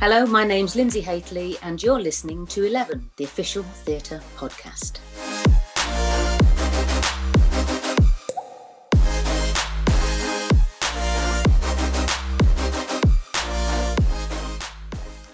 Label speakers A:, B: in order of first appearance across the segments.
A: Hello, my name's Linzi Hateley, and you're listening to 11, the official theatre podcast.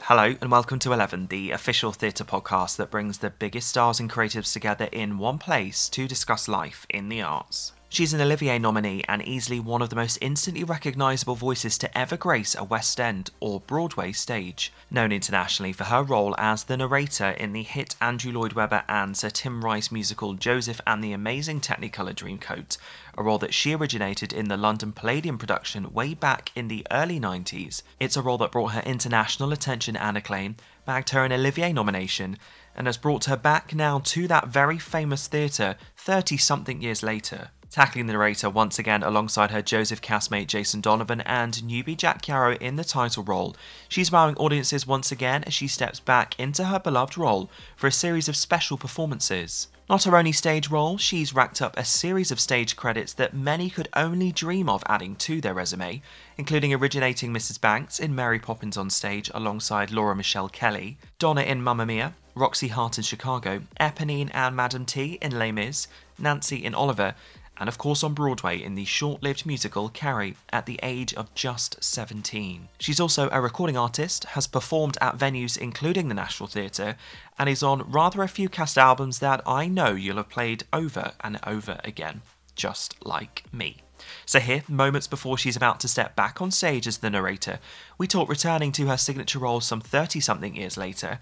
B: Hello, and welcome to 11, the official theatre podcast that brings the biggest stars and creatives together in one place to discuss life in the arts. She's an Olivier nominee and easily one of the most instantly recognisable voices to ever grace a West End or Broadway stage. Known internationally for her role as the narrator in the hit Andrew Lloyd Webber and Sir Tim Rice musical Joseph and the Amazing Technicolor Dreamcoat, a role that she originated in the London Palladium production way back in the early 90s. It's a role that brought her international attention and acclaim, bagged her an Olivier nomination, and has brought her back now to that very famous theatre 30 something years later tackling the narrator once again alongside her Joseph castmate Jason Donovan and newbie Jack Yarrow in the title role. She's wowing audiences once again as she steps back into her beloved role for a series of special performances. Not her only stage role, she's racked up a series of stage credits that many could only dream of adding to their resume, including originating Mrs. Banks in Mary Poppins on stage alongside Laura Michelle Kelly, Donna in Mamma Mia, Roxy Hart in Chicago, Eponine and Madame T in Les Mis, Nancy in Oliver, and of course on Broadway in the short lived musical Carrie at the age of just 17. She's also a recording artist, has performed at venues including the National Theatre, and is on rather a few cast albums that I know you'll have played over and over again, just like me. So, here, moments before she's about to step back on stage as the narrator, we talk returning to her signature role some 30 something years later,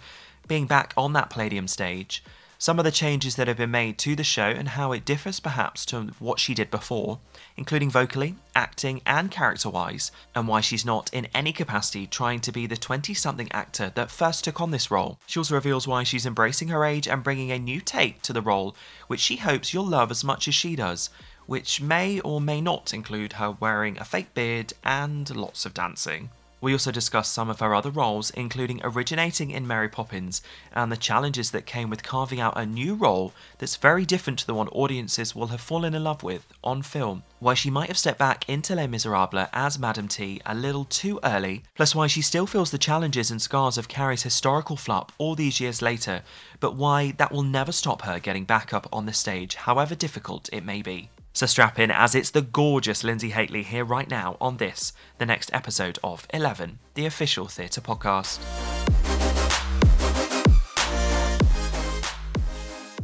B: being back on that Palladium stage, some of the changes that have been made to the show and how it differs perhaps to what she did before, including vocally, acting, and character wise, and why she's not in any capacity trying to be the 20 something actor that first took on this role. She also reveals why she's embracing her age and bringing a new take to the role, which she hopes you'll love as much as she does. Which may or may not include her wearing a fake beard and lots of dancing. We also discuss some of her other roles, including originating in Mary Poppins and the challenges that came with carving out a new role that's very different to the one audiences will have fallen in love with on film. Why she might have stepped back into Les Miserables as Madame T a little too early, plus why she still feels the challenges and scars of Carrie's historical flop all these years later, but why that will never stop her getting back up on the stage, however difficult it may be. So strap in as it's the gorgeous Linzi Hateley here right now on this, the next episode of 11, the official theatre podcast.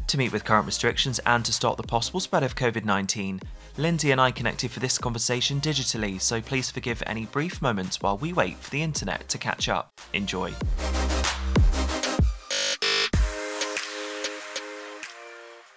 B: To meet with current restrictions and to stop the possible spread of COVID 19, Linzi and I connected for this conversation digitally, so please forgive any brief moments while we wait for the internet to catch up. Enjoy.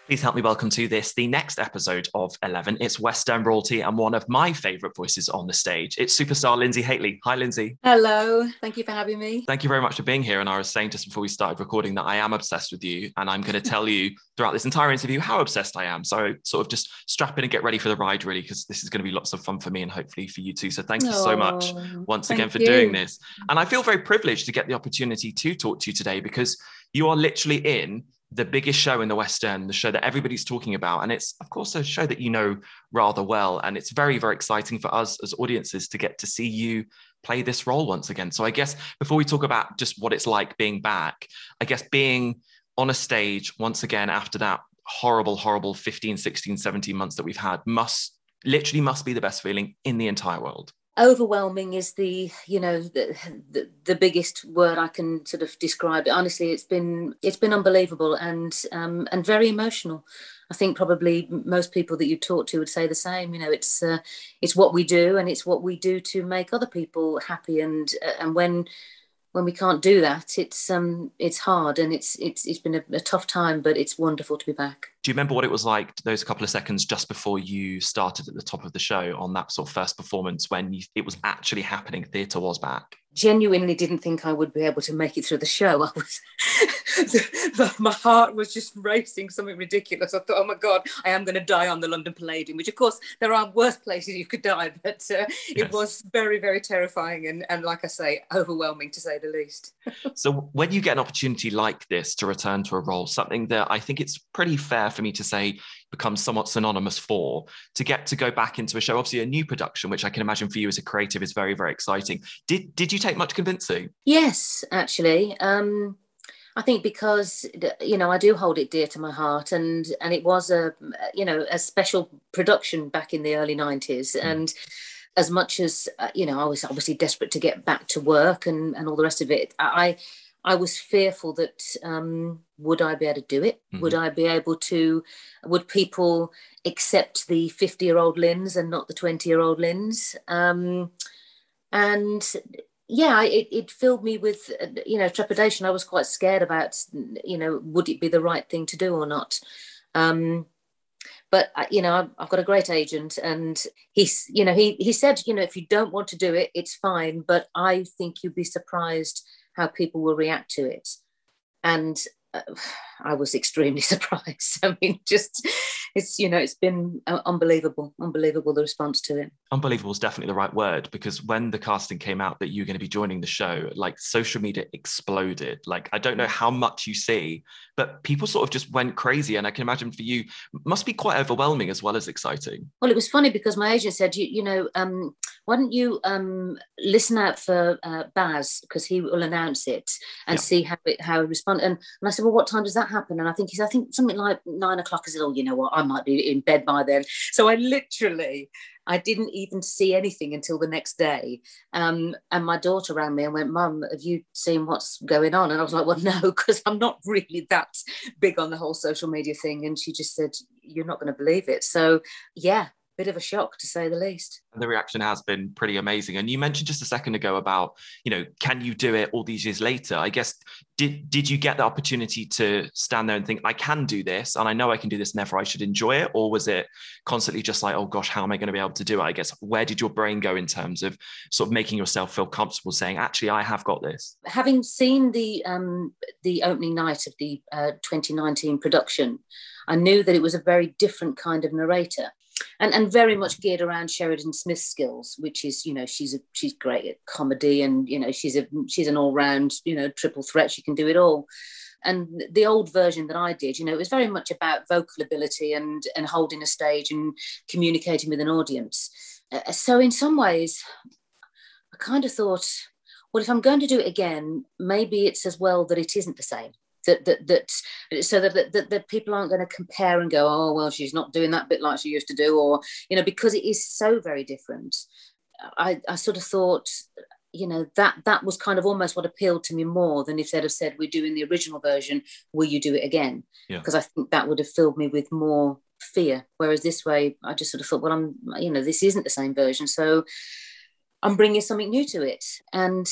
B: Please help me welcome to this, the next episode of 11. It's West End royalty and one of my favourite voices on the stage. It's superstar Linzi Hateley. Hi, Linzi.
A: Hello. Thank you for having me.
B: Thank you very much for being here. And I was saying just before we started recording that I am obsessed with you. And I'm going to tell you throughout this entire interview how obsessed I am. So, sort of just strap in and get ready for the ride, really, because this is going to be lots of fun for me and hopefully for you too. So, thank you so much once again for you. doing this. And I feel very privileged to get the opportunity to talk to you today because you are literally in the biggest show in the West End, the show that everybody's talking about. And it's, of course, a show that you know rather well. And it's very, very exciting for us as audiences to get to see you play this role once again. So I guess before we talk about just what it's like being back, I guess being on a stage once again after that horrible, horrible 15, 16, 17 months that we've had must literally must be the best feeling in the entire world
A: overwhelming is the you know the, the, the biggest word i can sort of describe. Honestly it's been it's been unbelievable and um and very emotional. I think probably most people that you talk to would say the same. You know it's uh, it's what we do and it's what we do to make other people happy and uh, and when when we can't do that, it's um it's hard and it's it's it's been a, a, tough time, but it's wonderful to be back.
B: Do you remember what it was like those couple of seconds just before you started at the top of the show on that sort of first performance when you, it was actually happening? Theatre was back
A: genuinely didn't think I would be able to make it through the show. I was, my heart was just racing something ridiculous. I thought, oh my God, I am going to die on the London Palladium, which of course there are worse places you could die, but uh, yes. it was very, very terrifying and, and like I say, overwhelming to say the least.
B: so when you get an opportunity like this to return to a role, something that I think it's pretty fair for me to say becomes somewhat synonymous for to get to go back into a show. Obviously a new production which i can imagine for you as a creative is very very exciting. Did did you take much convincing
A: yes actually. Um I think because you know I do hold it dear to my heart, and and it was a you know a special production back in the early nineties, mm. and as much as uh, you know I was obviously desperate to get back to work and and all the rest of it, I I was fearful that um, would I be able to do it? Mm-hmm. Would I be able to? Would people accept the fifty-year-old Linz and not the twenty-year-old Linz? Um, and yeah, it, it filled me with you know trepidation. I was quite scared about you know would it be the right thing to do or not. Um, but uh, you know I've got a great agent and he's you know he he said you know if you don't want to do it it's fine but I think you'd be surprised how people will react to it. And uh, I was extremely surprised. I mean, just it's you know it's been uh, unbelievable, unbelievable the response to it.
B: Unbelievable is definitely the right word because when the casting came out that you're going to be joining the show, like social media exploded. Like I don't know how much you see, but people sort of just went crazy. And I can imagine for you must be quite overwhelming as well as exciting.
A: Well, it was funny because my agent said, you you know, um, why don't you um, listen out for uh, Baz because he will announce it and yeah. see how it how it respond. And, and I said, well, what time does that happen? And I think he's, I think something like nine o'clock. is said, oh, you know what, I might be in bed by then. So I literally, I didn't even see anything until the next day. Um, and my daughter rang me and went, Mum, have you seen what's going on? And I was like, Well, no, because I'm not really that big on the whole social media thing. And she just said, You're not going to believe it. So, yeah, bit of a shock to say the least.
B: The reaction has been pretty amazing. And you mentioned just a second ago about, you know, can you do it all these years later? I guess did did you get the opportunity to stand there and think, I can do this and I know I can do this and therefore I should enjoy it? Or was it constantly just like, oh gosh, how am I going to be able to do it? I guess where did your brain go in terms of sort of making yourself feel comfortable saying, actually, I have got this?
A: Having seen the um the opening night of the uh, 2019 production, I knew that it was a very different kind of narrator and and very much geared around Sheridan Smith's skills, which is you know she's a she's great at comedy and you know she's a she's an all round you know triple threat. She can do it all. And the old version that I did, you know, it was very much about vocal ability and and holding a stage and communicating with an audience. Uh, so in some ways, I kind of thought, well, if I'm going to do it again, maybe it's as well that it isn't the same that that that so that that, that people aren't going to compare and go oh well she's not doing that bit like she used to do or you know because it is so very different. I i sort of thought you know that that was kind of almost what appealed to me more than if they'd have said we're doing the original version will you do it again? Because yeah. i think that would have filled me with more fear. Whereas this way i just sort of thought well i'm you know this isn't the same version. So I'm bringing something new to it. And,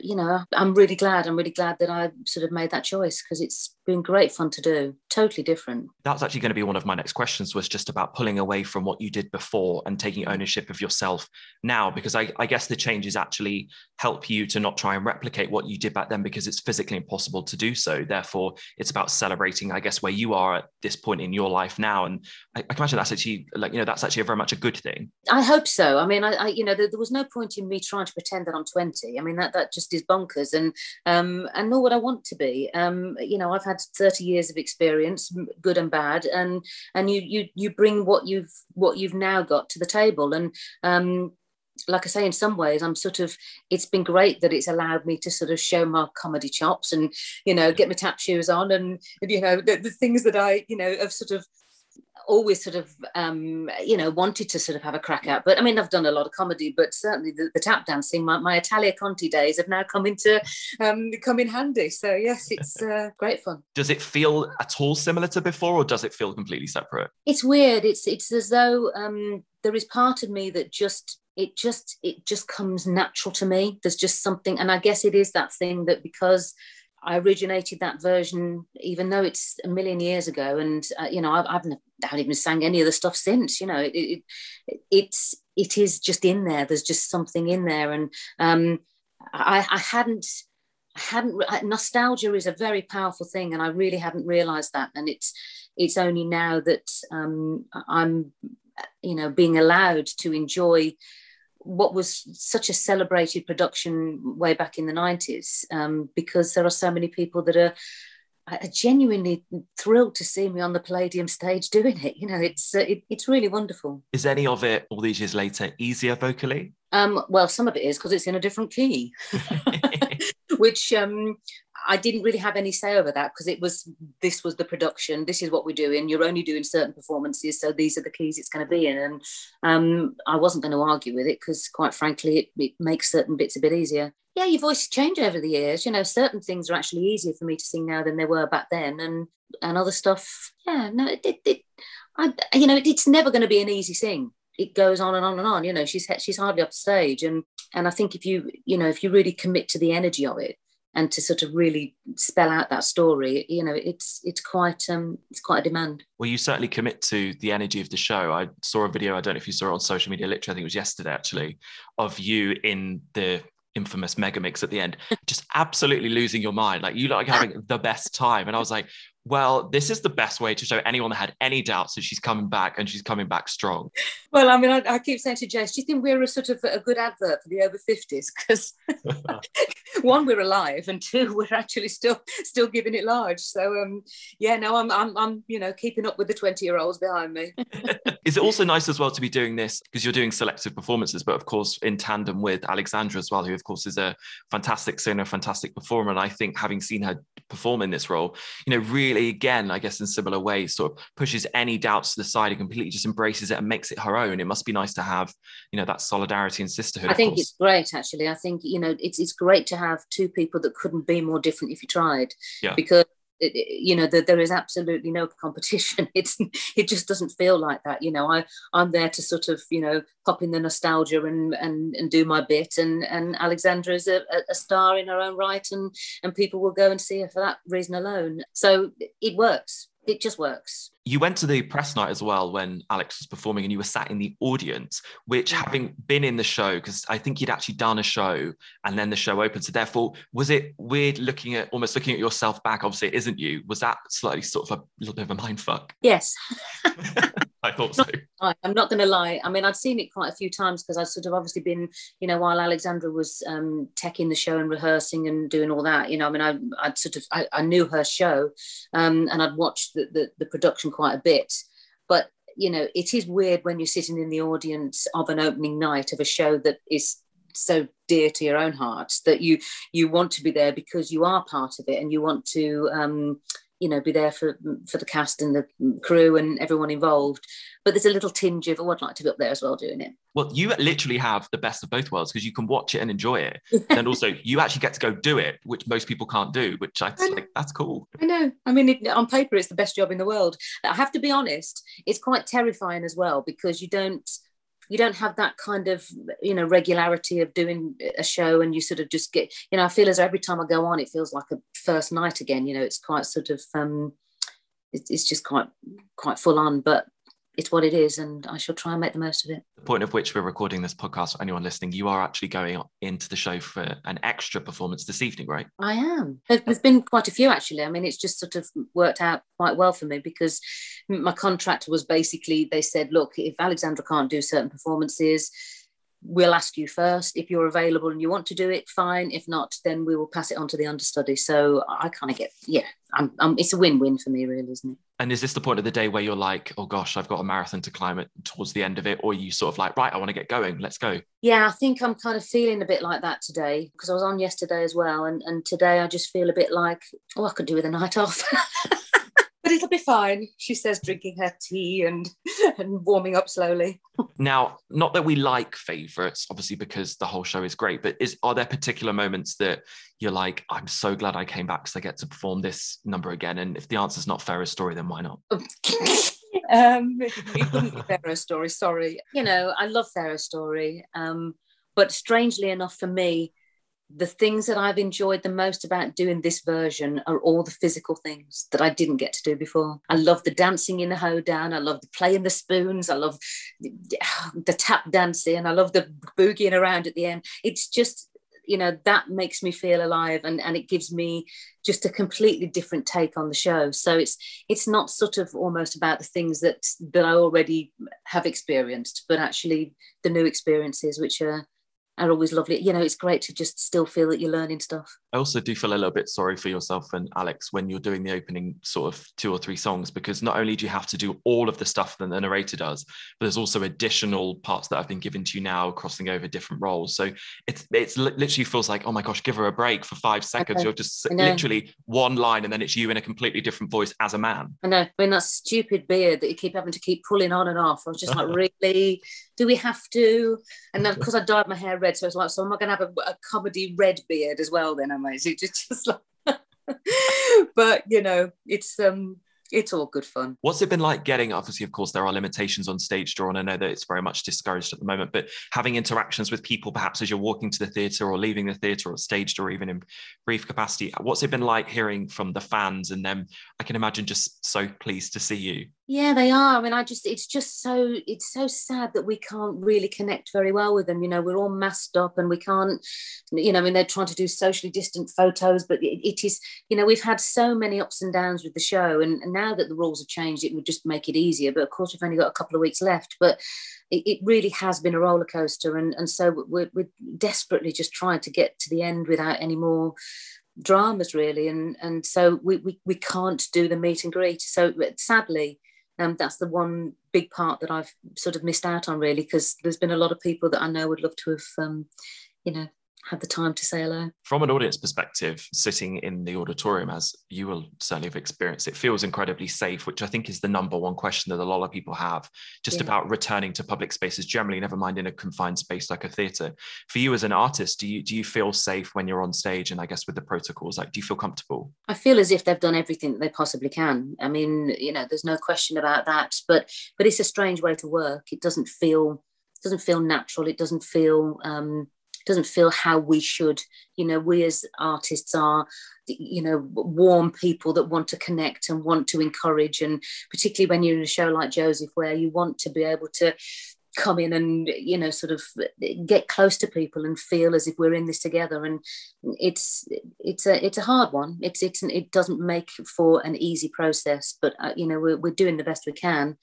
A: you know, I'm really glad. I'm really glad that I sort of made that choice because it's been great fun to do. Totally different.
B: That's actually going to be one of my next questions was just about pulling away from what you did before and taking ownership of yourself now, because I, I guess the changes actually help you to not try and replicate what you did back then because it's physically impossible to do so. Therefore, it's about celebrating, I guess, where you are at this point in your life now. And I, I can imagine that's actually like, you know, that's actually very much a good thing.
A: I hope so. I mean, I, I you know, there, there was no point in me trying to pretend that I'm 20. I mean, that that just is bonkers, and um, and nor would I want to be. Um, you know, I've had 30 years of experience, good and bad, and and you you you bring what you've what you've now got to the table, and um, like I say, in some ways, I'm sort of, it's been great that it's allowed me to sort of show my comedy chops and, you know, get my tap shoes on and, you know, the, the things that I, you know, have sort of always sort of um, you know wanted to sort of have a crack at. But i mean i've done a lot of comedy but certainly the, the tap dancing my, my italia conti days have now come into um, come in handy. So yes it's uh, great fun.
B: Does it feel at all similar to before or does it feel completely separate?
A: It's weird. It's it's as though um, there is part of me that just it just it just comes natural to me. There's just something and i guess it is that thing that because I originated that version, even though it's a million years ago, and uh, you know I've, I've I haven't even sang any of the stuff since. You know, it, it, it's it is just in there. There's just something in there, and um, I, I hadn't I hadn't nostalgia is a very powerful thing, and I really hadn't realised that. And it's it's only now that um, I'm you know being allowed to enjoy what was such a celebrated production way back in the 90s um, because there are so many people that are, are, genuinely thrilled to see me on the Palladium stage doing it. You know, it's uh, it, it's really wonderful.
B: Is any of it all these years later easier vocally?
A: Um, well, some of it is because it's in a different key, which um, I didn't really have any say over that because it was this was the production. This is what we're doing. You're only doing certain performances, so these are the keys it's going to be in. And um, I wasn't going to argue with it because, quite frankly, it, it, makes certain bits a bit easier. Yeah, your voice change over the years. You know, certain things are actually easier for me to sing now than they were back then, and and other stuff. Yeah, no, it, it, it I, you know, it's never going to be an easy sing. It goes on and on and on. You know, she's she's hardly off stage, and and I think if you you know if you really commit to the energy of it and to sort of really spell out that story you know it's it's quite um it's quite a demand.
B: Well you certainly commit to the energy of the show. I saw a video i don't know if you saw it on social media literally i think it was yesterday actually of you in the infamous mega mix at the end just absolutely losing your mind. Like you like having the best time. And i was like well, this is the best way to show anyone that had any doubts that she's coming back and she's coming back strong.
A: Well, I mean, I, I keep saying to Jess, do you think we're a sort of a good advert for the over 50s? Because one, we're alive, and two, we're actually still still giving it large. So, um, yeah, no, I'm, I'm, I'm, you know, keeping up with the 20 year olds behind me.
B: is it also nice as well to be doing this because you're doing selective performances, but of course in tandem with Alexandra as well, who of course is a fantastic singer, fantastic performer, and I think having seen her perform in this role, you know, really really, again, I guess in similar ways, sort of pushes any doubts to the side and completely just embraces it and makes it her own. It must be nice to have, you know, that solidarity and sisterhood.
A: I think it's great, actually. I think, you know, it's, it's great to have two people that couldn't be more different if you tried.
B: Yeah.
A: Because you know that there is absolutely no competition. It's it just doesn't feel like that you know. I i'm there to sort of you know pop in the nostalgia and and, and do my bit. And and alexandra is a, a star in her own right and and people will go and see her for that reason alone. So it works it just works.
B: You went to the press night as well when Alex was performing, and you were sat in the audience, which having been in the show, because I think you'd actually done a show and then the show opened. So therefore, was it weird looking at almost looking at yourself back? Obviously, it isn't you. Was that slightly sort of a little bit of a mind fuck?
A: Yes.
B: I thought so.
A: I'm not going to lie. I mean, I'd seen it quite a few times because I'd sort of obviously been, you know, while Alexandra was um, teching the show and rehearsing and doing all that, you know, I mean, I, I'd sort of, I, I knew her show um, and I'd watched the, the, the production quite a bit. But, you know, it is weird when you're sitting in the audience of an opening night of a show that is so dear to your own heart that you you want to be there because you are part of it and you want to um, you know be there for for the cast and the crew and everyone involved. But there's a little tinge of oh i'd like to be up there as well doing it.
B: Well you literally have the best of both worlds because you can watch it and enjoy it. And also you actually get to go do it which most people can't do which i, I like that's cool.
A: I know. I mean it, on paper it's the best job in the world. I have to be honest it's quite terrifying as well because you don't you don't have that kind of you know regularity of doing a show and you sort of just get you know i feel as every time i go on it feels like a first night again. You know it's quite sort of um it's just quite quite full on. But it's what it is and I shall try and make the most of it.
B: The point of which we're recording this podcast for anyone listening, you are actually going into the show for an extra performance this evening, right?
A: I am. There's been quite a few actually. I mean, it's just sort of worked out quite well for me because my contract was basically they said, look, if Alexandra can't do certain performances, we'll ask you first. If you're available and you want to do it fine. If not then we will pass it on to the understudy. So i kind of get yeah I'm, I'm, it's a win-win for me really isn't it?
B: And is this the point of the day where you're like oh gosh i've got a marathon to climb it towards the end of it or you sort of like right i want to get going let's go
A: yeah i think i'm kind of feeling a bit like that today because i was on yesterday as well and, and today i just feel a bit like oh i could do with a night off but it'll be fine she says drinking her tea and and warming up slowly.
B: Now not that we like favorites obviously because the whole show is great but is are there particular moments that you're like i'm so glad i came back because i get to perform this number again and if the answer is not Pharaoh story then why not?
A: Um it wouldn't be Pharaoh story sorry. You know i love Pharaoh story um but strangely enough for me the things that I've enjoyed the most about doing this version are all the physical things that I didn't get to do before. I love the dancing in the hoedown. I love the playing the spoons. I love the tap dancing. I love the boogieing around at the end. It's just, you know, that makes me feel alive and, and it gives me just a completely different take on the show. So it's it's not sort of almost about the things that that I already have experienced, but actually the new experiences which are are always lovely. You know, it's great to just still feel that you're learning stuff.
B: I also do feel a little bit sorry for yourself and Alex when you're doing the opening sort of two or three songs, because not only do you have to do all of the stuff that the narrator does, but there's also additional parts that have been given to you now, crossing over different roles. So it's it's literally feels like, oh my gosh, give her a break for five seconds. You're just literally one line, and then it's you in a completely different voice as a man.
A: I know. I mean, that stupid beard that you keep having to keep pulling on and off. I was just like, really? Do we have to? And then because I dyed my hair red, so it's like, so am I going to have a, a comedy red beard as well? Then amazing. Just, just like, but you know, it's um, it's all good fun.
B: What's it been like getting? Obviously, of course, there are limitations on stage draw, and I know that it's very much discouraged at the moment. But having interactions with people, perhaps as you're walking to the theatre or leaving the theatre or staged or even in brief capacity, what's it been like hearing from the fans and them? I can imagine just so pleased to see you.
A: Yeah, they are. I mean, I just, it's just so, it's so sad that we can't really connect very well with them. You know, we're all masked up and we can't, you know, I mean, they're trying to do socially distant photos, but it, it is, you know, we've had so many ups and downs with the show. And, and now that the rules have changed, it would just make it easier. But of course, we've only got a couple of weeks left. But it, it really has been a roller coaster. And, and so we're, we're desperately just trying to get to the end without any more dramas really and and so we, we we can't do the meet and greet so sadly um, that's the one big part that I've sort of missed out on really because there's been a lot of people that I know would love to have um, you know had the time to say hello.
B: From an audience perspective, sitting in the auditorium, as you will certainly have experienced, it feels incredibly safe, which I think is the number one question that a lot of people have just yeah. about returning to public spaces generally, never mind in a confined space like a theatre. For you as an artist, do you do you feel safe when you're on stage? And I guess with the protocols, like do you feel comfortable?
A: I feel as if they've done everything they possibly can. I mean, you know, there's no question about that. But but it's a strange way to work. It doesn't feel doesn't feel natural. It doesn't feel um doesn't feel how we should. You know we as artists are you know warm people that want to connect and want to encourage. And particularly when you're in a show like joseph where you want to be able to come in and you know sort of get close to people and feel as if we're in this together. And it's it's a it's a hard one. It's it's it doesn't make for an easy process but uh, you know we're, we're doing the best we can.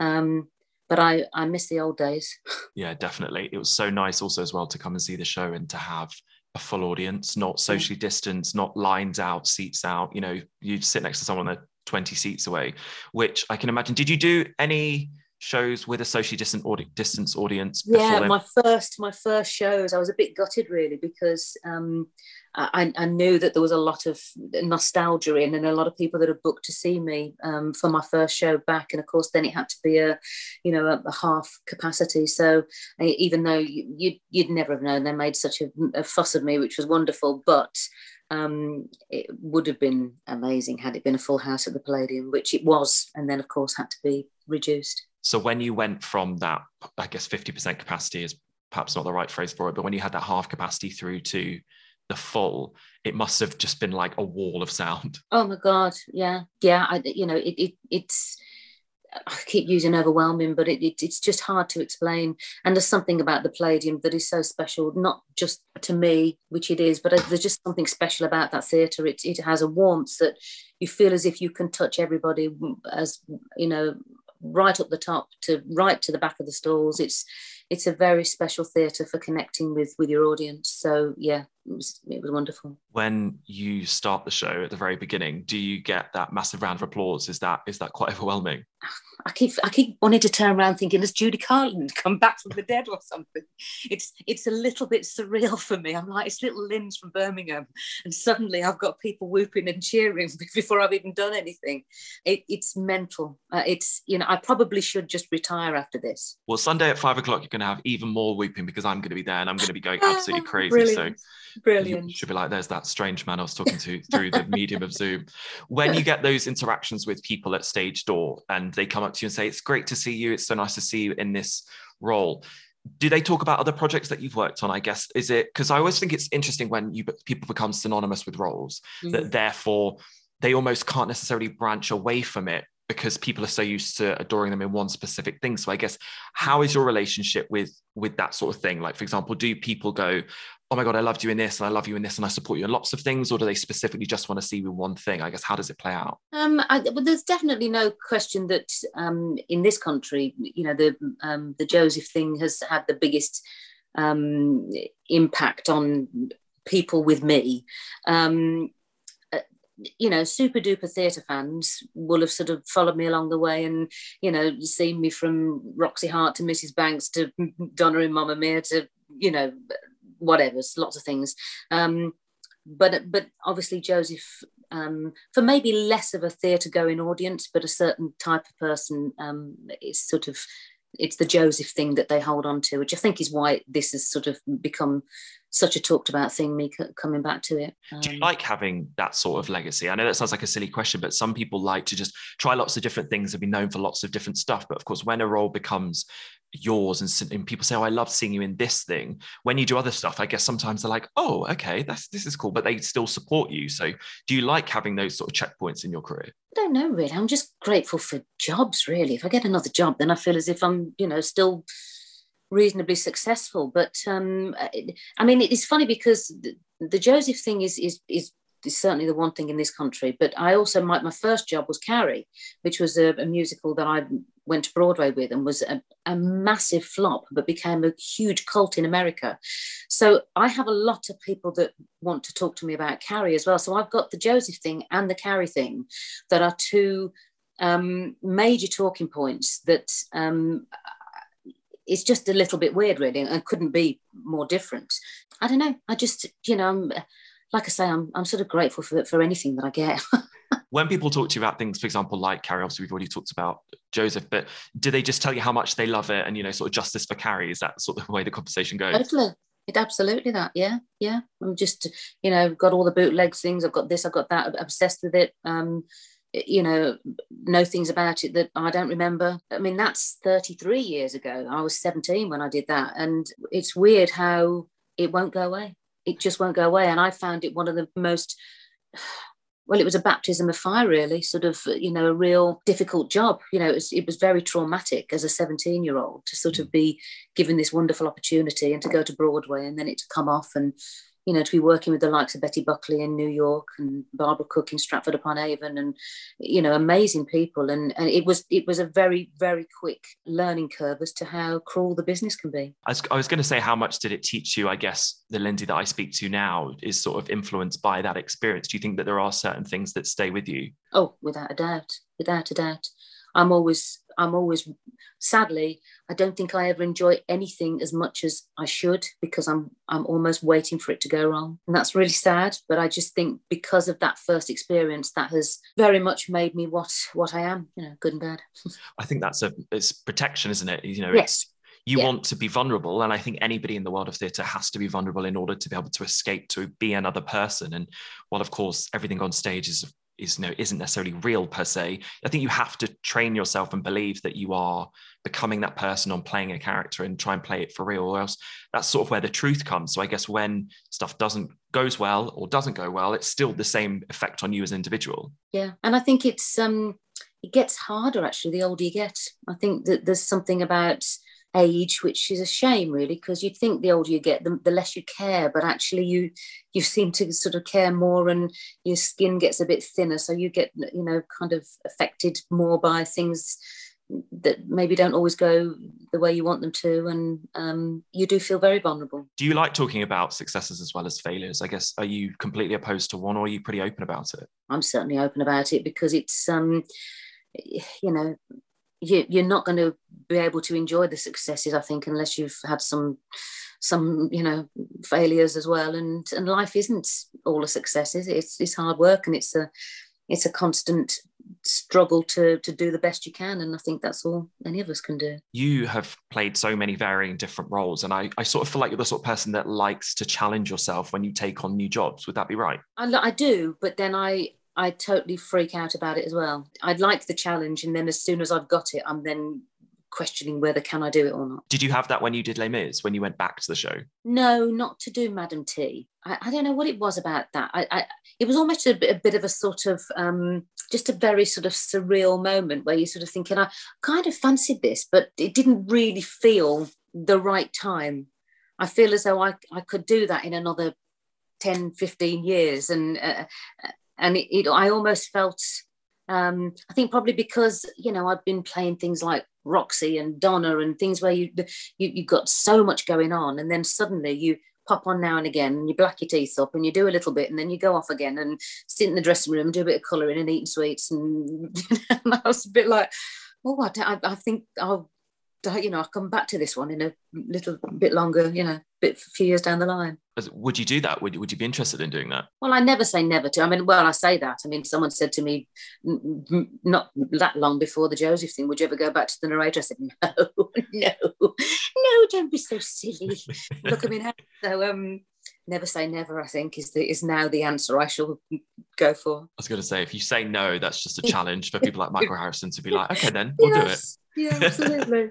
A: Um but I, I miss the old days.
B: Yeah, definitely. It was so nice also as well to come and see the show and to have a full audience, not socially distanced, not lines out, seats out. You know, you sit next to someone that 20 seats away, which I can imagine. Did you do any shows with a socially distant audi- distance audience?
A: Yeah, my first my first shows, I was a bit gutted really because um, I, I, knew that there was a lot of nostalgia in and a lot of people that had booked to see me um, for my first show back. And of course then it had to be a you know a, a half capacity. So even though you, would you'd never have known they made such a, a fuss of me which was wonderful. But um, it would have been amazing had it been a full house at the Palladium which it was and then of course had to be reduced
B: so when you went from that I guess 50% capacity is perhaps not the right phrase for it but when you had that half capacity through to the full, it must have just been like a wall of sound.
A: Oh my god, yeah, yeah. I, you know, it, it it's. I keep using overwhelming, but it, it, it's just hard to explain. And there's something about the Palladium that is so special, not just to me, which it is, but there's just something special about that theatre. It, it has a warmth that you feel as if you can touch everybody, as you know, right up the top to right to the back of the stalls. It's it's a very special theatre for connecting with with your audience. So yeah, it was it was wonderful.
B: When you start the show at the very beginning, do you get that massive round of applause? Is that is that quite overwhelming?
A: I keep I keep wanting to turn around thinking, has Judy Garland come back from the dead or something? It's it's a little bit surreal for me. I'm like, it's little Linz from Birmingham, and suddenly I've got people whooping and cheering before I've even done anything. It, it's mental. Uh, it's you know I probably should just retire after this.
B: Well, Sunday at five o'clock, you're going to have even more whooping because I'm going to be there and I'm going to be going absolutely crazy.
A: Brilliant.
B: So
A: Brilliant.
B: Should be like, there's that strange man I was talking to through the medium of Zoom. When you get those interactions with people at stage door and they come up to you and say, It's great to see you. It's so nice to see you in this role. Do they talk about other projects that you've worked on? I guess is it because I always think it's interesting when you people become synonymous with roles mm-hmm. that therefore they almost can't necessarily branch away from it because people are so used to adoring them in one specific thing so i guess how is your relationship with with that sort of thing like for example do people go oh my god i loved you in this and i love you in this and i support you in lots of things or do they specifically just want to see you in one thing i guess how does it play out
A: um I, well, there's definitely no question that um in this country you know the um the joseph thing has had the biggest um impact on people with me um you know, super duper theatre fans will have sort of followed me along the way and, you know, seen me from Roxy Hart to Mrs. Banks to Donna in Mamma Mia to, you know, whatever, lots of things. Um, but but obviously Joseph, um, for maybe less of a theatre going audience, but a certain type of person um, is sort of it's the Joseph thing that they hold on to, which I think is why this has sort of become such a talked about thing, me coming back to it.
B: Um, Do you um, like having that sort of legacy? I know that sounds like a silly question, but some people like to just try lots of different things and be known for lots of different stuff. But of course, when a role becomes yours and, and people say, "Oh, I love seeing you in this thing," when you do other stuff, I guess sometimes they're like, "Oh, okay, that's this is cool," but they still support you. So, do you like having those sort of checkpoints in your career?
A: I don't know, really. I'm just grateful for jobs. Really, if I get another job, then I feel as if I'm, you know, still reasonably successful. But um, I mean, it's funny because the, Joseph thing is, is is is certainly the one thing in this country. But I also my, my first job was Carrie, which was a, a musical that I went to Broadway with and was a, a, massive flop, but became a huge cult in America. So I have a lot of people that want to talk to me about Carrie as well. So I've got the Joseph thing and the Carrie thing that are two um, major talking points that um, it's just a little bit weird, really, and couldn't be more different. I don't know. I just, you know, I'm, like I say, I'm, I'm sort of grateful for for anything that I get.
B: when people talk to you about things, for example, like Carrie, obviously we've already talked about Joseph, but do they just tell you how much they love it and you know, sort of justice for Carrie? Is that sort of the way the conversation goes?
A: Totally. It absolutely that. Yeah, yeah. I'm just, you know, got all the bootleg things. I've got this. I've got that. Obsessed with it. Um, you know, know things about it that I don't remember. I mean, that's 33 years ago. I was 17 when I did that. And it's weird how it won't go away. It just won't go away. And I found it one of the most, well, it was a baptism of fire, really, sort of, you know, a real difficult job. You know, it was, it was very traumatic as a 17 year old to sort of be given this wonderful opportunity and to go to Broadway and then it to come off and, you know, to be working with the likes of Betty Buckley in New York and Barbara Cook in Stratford upon Avon and, you know, amazing people. And, and it was it was a very, very quick learning curve as to how cruel the business can be.
B: I was, I was going to say, how much did it teach you? I guess the Linzi that I speak to now is sort of influenced by that experience. Do you think that there are certain things that stay with you?
A: Oh, without a doubt, without a doubt. I'm always I'm always sadly I don't think I ever enjoy anything as much as I should because I'm I'm almost waiting for it to go wrong. And that's really sad but I just think because of that first experience that has very much made me what what I am you know good and bad.
B: I think that's a it's protection isn't it? You know
A: yes.
B: you yeah. want to be vulnerable and i think anybody in the world of theatre has to be vulnerable in order to be able to escape to be another person. And while of course everything on stage is is you know isn't necessarily real per se. I think you have to train yourself and believe that you are becoming that person on playing a character and try and play it for real or else that's sort of where the truth comes. So i guess when stuff doesn't goes well or doesn't go well it's still the same effect on you as an individual.
A: Yeah and i think it's um it gets harder actually the older you get. I think that there's something about age, which is a shame really, because you'd think the older you get, the, the, less you care, but actually you you seem to sort of care more, and your skin gets a bit thinner, so you get you know kind of affected more by things that maybe don't always go the way you want them to, and um, you do feel very vulnerable.
B: Do you like talking about successes as well as failures? I guess are you completely opposed to one, or are you pretty open about it?
A: I'm certainly open about it because it's, um, you know, you, you're not going to be able to enjoy the successes, I think, unless you've had some some you know failures as well. And and life isn't all a success it's it's hard work and it's a it's a constant struggle to to do the best you can. And i think that's all any of us can do.
B: You have played so many varying different roles. And i i sort of feel like you're the sort of person that likes to challenge yourself when you take on new jobs. Would that be right?
A: I, I do but then i i totally freak out about it as well i'd like the challenge and then as soon as i've got it i'm then questioning whether can I do it or not.
B: Did you have that when you did Les Mis, when you went back to the show?
A: No, not to do Madame T. I, I don't know what it was about that. I, I it was almost a bit, a bit of a sort of um, just a very sort of surreal moment where you're sort of thinking, I kind of fancied this, but it didn't really feel the right time. I feel as though I, I could do that in another 10, 15 years. And, uh, and it, it, I almost felt um, I think probably because you know I've been playing things like Roxy and Donna and things where you you you got so much going on, and then suddenly you pop on now and again, and you black your teeth up, and you do a little bit, and then you go off again and sit in the dressing room, do a bit of colouring and eating sweets, and, and I was a bit like, oh, I, I think I'll you know, I'll come back to this one in a little bit longer, you know, bit a few years down the line.
B: Would you do that? Would, would you be interested in doing that?
A: Well, I never say never to. I mean, well, I say that. I mean, someone said to me not that long before the Joseph thing, would you ever go back to the narrator? I said, no, no, no, don't be so silly. Look, I mean, so um, never say never i think is the is now the answer i shall go for i
B: was going to say if you say no that's just a challenge for people like michael harrison to be like okay then we'll yes,
A: do it yeah absolutely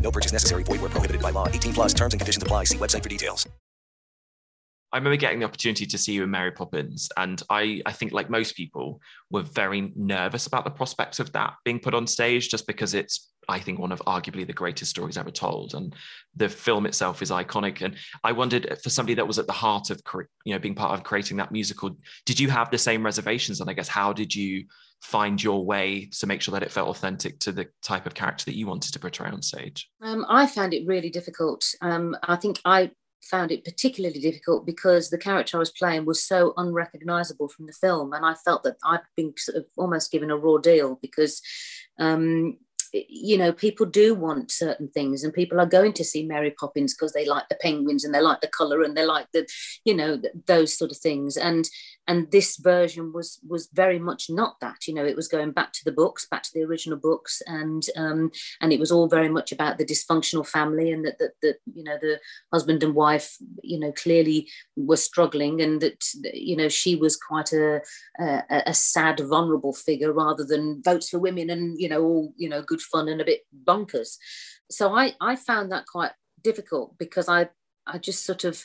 C: No purchase necessary. Void where prohibited by law. 18 plus terms and conditions apply. See website for details.
B: I remember getting the opportunity to see you in Mary Poppins, and I, I think, like most people, were very nervous about the prospect of that being put on stage, just because it's, I think, one of arguably the greatest stories ever told, and the film itself is iconic. And I wondered, uh, for somebody that was at the heart of, you know, being part of creating that musical, did you have the same reservations? And I guess how did you find your way to make sure that it felt authentic to the type of character that you wanted to portray on stage?
A: Um, I found it really difficult. Um, I think I found it particularly difficult because the character I was playing was so unrecognizable from the film, and I felt that I'd been sort of almost given a raw deal because um, you know, people do want certain things, and people are going to see Mary Poppins because they like the penguins and they like the color and they like the, you know, those sort of things. And and this version was was very much not that. You know, it was going back to the books, back to the original books, and um, and it was all very much about the dysfunctional family and that that, that you know the husband and wife, you know, clearly were struggling, and that you know she was quite a a, a sad, vulnerable figure rather than votes for women and you know all you know good fun and a bit bonkers. So I, I found that quite difficult because I, I just sort of,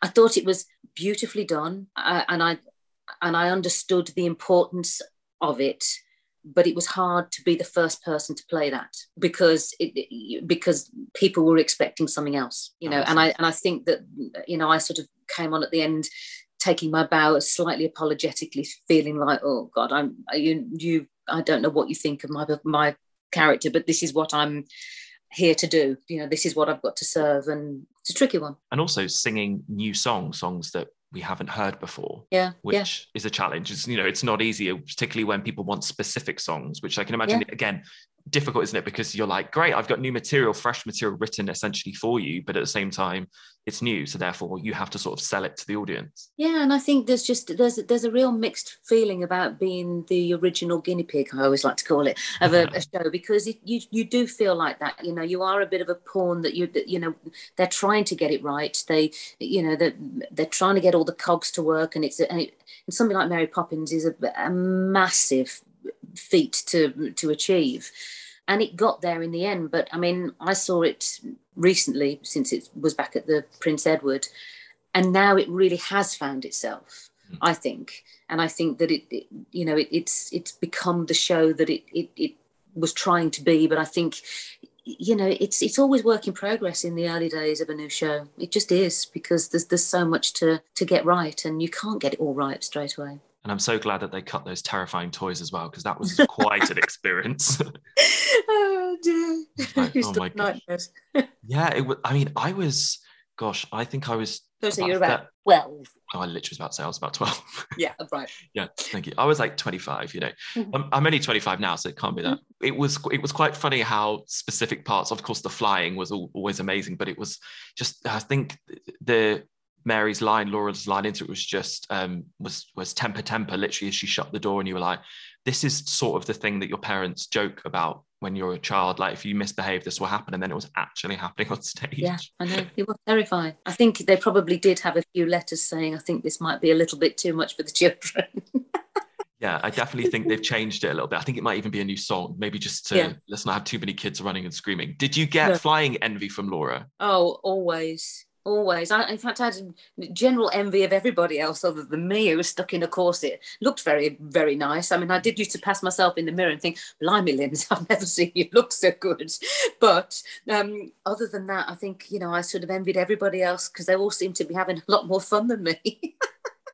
A: I thought it was beautifully done, uh, and I, and I understood the importance of it, but it was hard to be the first person to play that because it, because people were expecting something else, you know. And I and I think that you know I sort of came on at the end taking my bow slightly apologetically feeling like oh god i'm you you i don't know what you think of my my character, but this is what I'm here to do. You know, this is what I've got to serve, and it's a tricky one.
B: And also singing new songs, songs that we haven't heard before.
A: Yeah,
B: which
A: yeah.
B: is a challenge. It's you know, it's not easy, particularly when people want specific songs, which I can imagine yeah. again difficult, isn't it? Because you're like, great, I've got new material, fresh material written essentially for you, but at the same time, it's new, so therefore you have to sort of sell it to the audience.
A: Yeah, and I think there's just there's there's a real mixed feeling about being the original guinea pig. I always like to call it of a, a show because it, you you do feel like that. You know, you are a bit of a pawn that you that, you know they're trying to get it right. They you know they're, they're trying to get all the cogs to work, and it's and, it, and something like Mary Poppins is a, a massive feat to to achieve and it got there in the end but i mean i saw it recently since it was back at the Prince Edward, and now it really has found itself. Mm. I think, and I think that it, it you know, it, it's it's become the show that it, it it was trying to be. But I think, you know, it's it's always work in progress in the early days of a new show. It just is because there's there's so much to to get right, and you can't get it all right straight away.
B: And I'm so glad that they cut those terrifying toys as well, because that was quite an experience.
A: oh dear. Like, oh my
B: gosh. yeah, it was I mean, I was gosh, I think I was
A: so you're about 12.
B: Oh, I literally was about to say I was about 12.
A: Yeah, right.
B: yeah, thank you. I was like 25, you know. Mm-hmm. I'm, I'm, only 25 now, so it can't be that. Mm-hmm. It was it was quite funny how specific parts, of course, the flying was all, always amazing, but it was just I think the Mary's line, Laura's line into it was just um, was was temper temper. Literally, as she shut the door, and you were like, "This is sort of the thing that your parents joke about when you're a child. Like, if you misbehave, this will happen." And then it was actually happening on stage.
A: Yeah, I know. It was terrifying. I think they probably did have a few letters saying, "I think this might be a little bit too much for the children."
B: yeah, I definitely think they've changed it a little bit. I think it might even be a new song, maybe just to yeah. let's not have too many kids running and screaming. Did you get no. flying envy from Laura?
A: Oh, always always. I, in fact, I had general envy of everybody else other than me who was stuck in a corset. Looked very, very nice. I mean, I did used to pass myself in the mirror and think, blimey, Linzi, I've never seen you look so good. But um, other than that, I think, you know, I sort of envied everybody else because they all seemed to be having a lot more fun than me.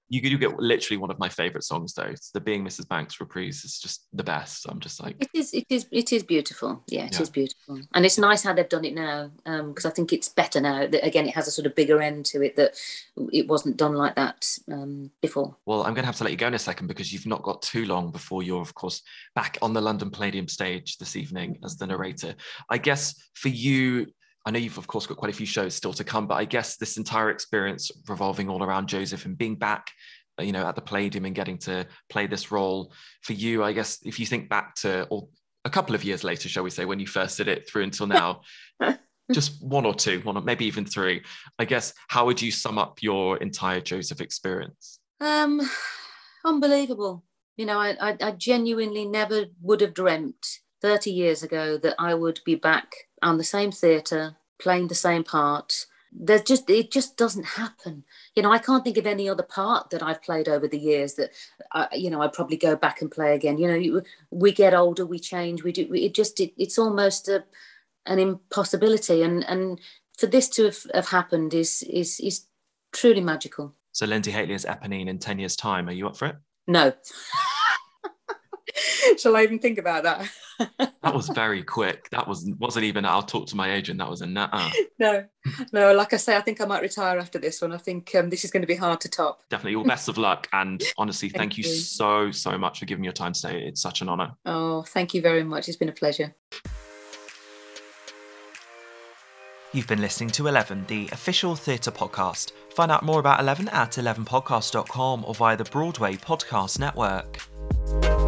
B: you do get literally one of my favorite songs though. It's the Being Mrs. Banks reprise is just the best. I'm just like
A: it is. It is. It is beautiful. Yeah, it yeah. is beautiful, and it's nice how they've done it now because um, I think it's better now. That again, it has a sort of bigger end to it that it wasn't done like that um, before.
B: Well, I'm going to have to let you go in a second because you've not got too long before you're, of course, back on the London Palladium stage this evening as the narrator. I guess for you, I know you've of course got quite a few shows still to come, but I guess this entire experience revolving all around Joseph and being back, uh, you know, at the Palladium and getting to play this role for you, I guess if you think back to or a couple of years later, shall we say, when you first did it through until now, just one or two, one or maybe even three, I guess, how would you sum up your entire Joseph experience?
A: Um, unbelievable. You know, I, I, I genuinely never would have dreamt 30 years ago that I would be back on the same theatre playing the same part. There's just it just doesn't happen. You know i can't think of any other part that i've played over the years that I, you know i probably go back and play again. You know we get older we change we do it just it, it's almost a, an impossibility. And and for this to have, have happened is is is truly magical.
B: So Linzi is eponine in 10 years time. Are you up for it?
A: No. Shall I even think about that?
B: That was very quick. That was wasn't even. I'll talk to my agent. That was a nah.
A: No, no. Like I say, I think I might retire after this one. I think um, this is going to be hard to top.
B: Definitely. All best of luck. And honestly, thank, thank you, you so so much for giving me your time today. It's such an honour.
A: Oh, thank you very much. It's been a pleasure.
B: You've been listening to 11, the official theatre podcast. Find out more about 11 at 11podcast.com or via the Broadway Podcast Network.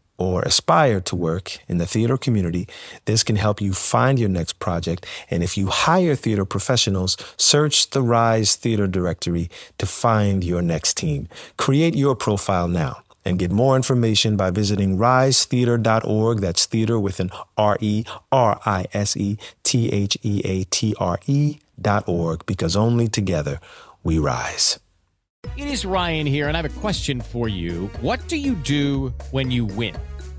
D: or aspire to work in the theater community, this can help you find your next project. And if you hire theater professionals, search the Rise Theater Directory to find your next team. Create your profile now and get more information by visiting risetheater.org. That's theater with an R E R I S E T H E A T R E dot org because only together we rise.
E: It is Ryan here, and I have a question for you. What do you do when you win?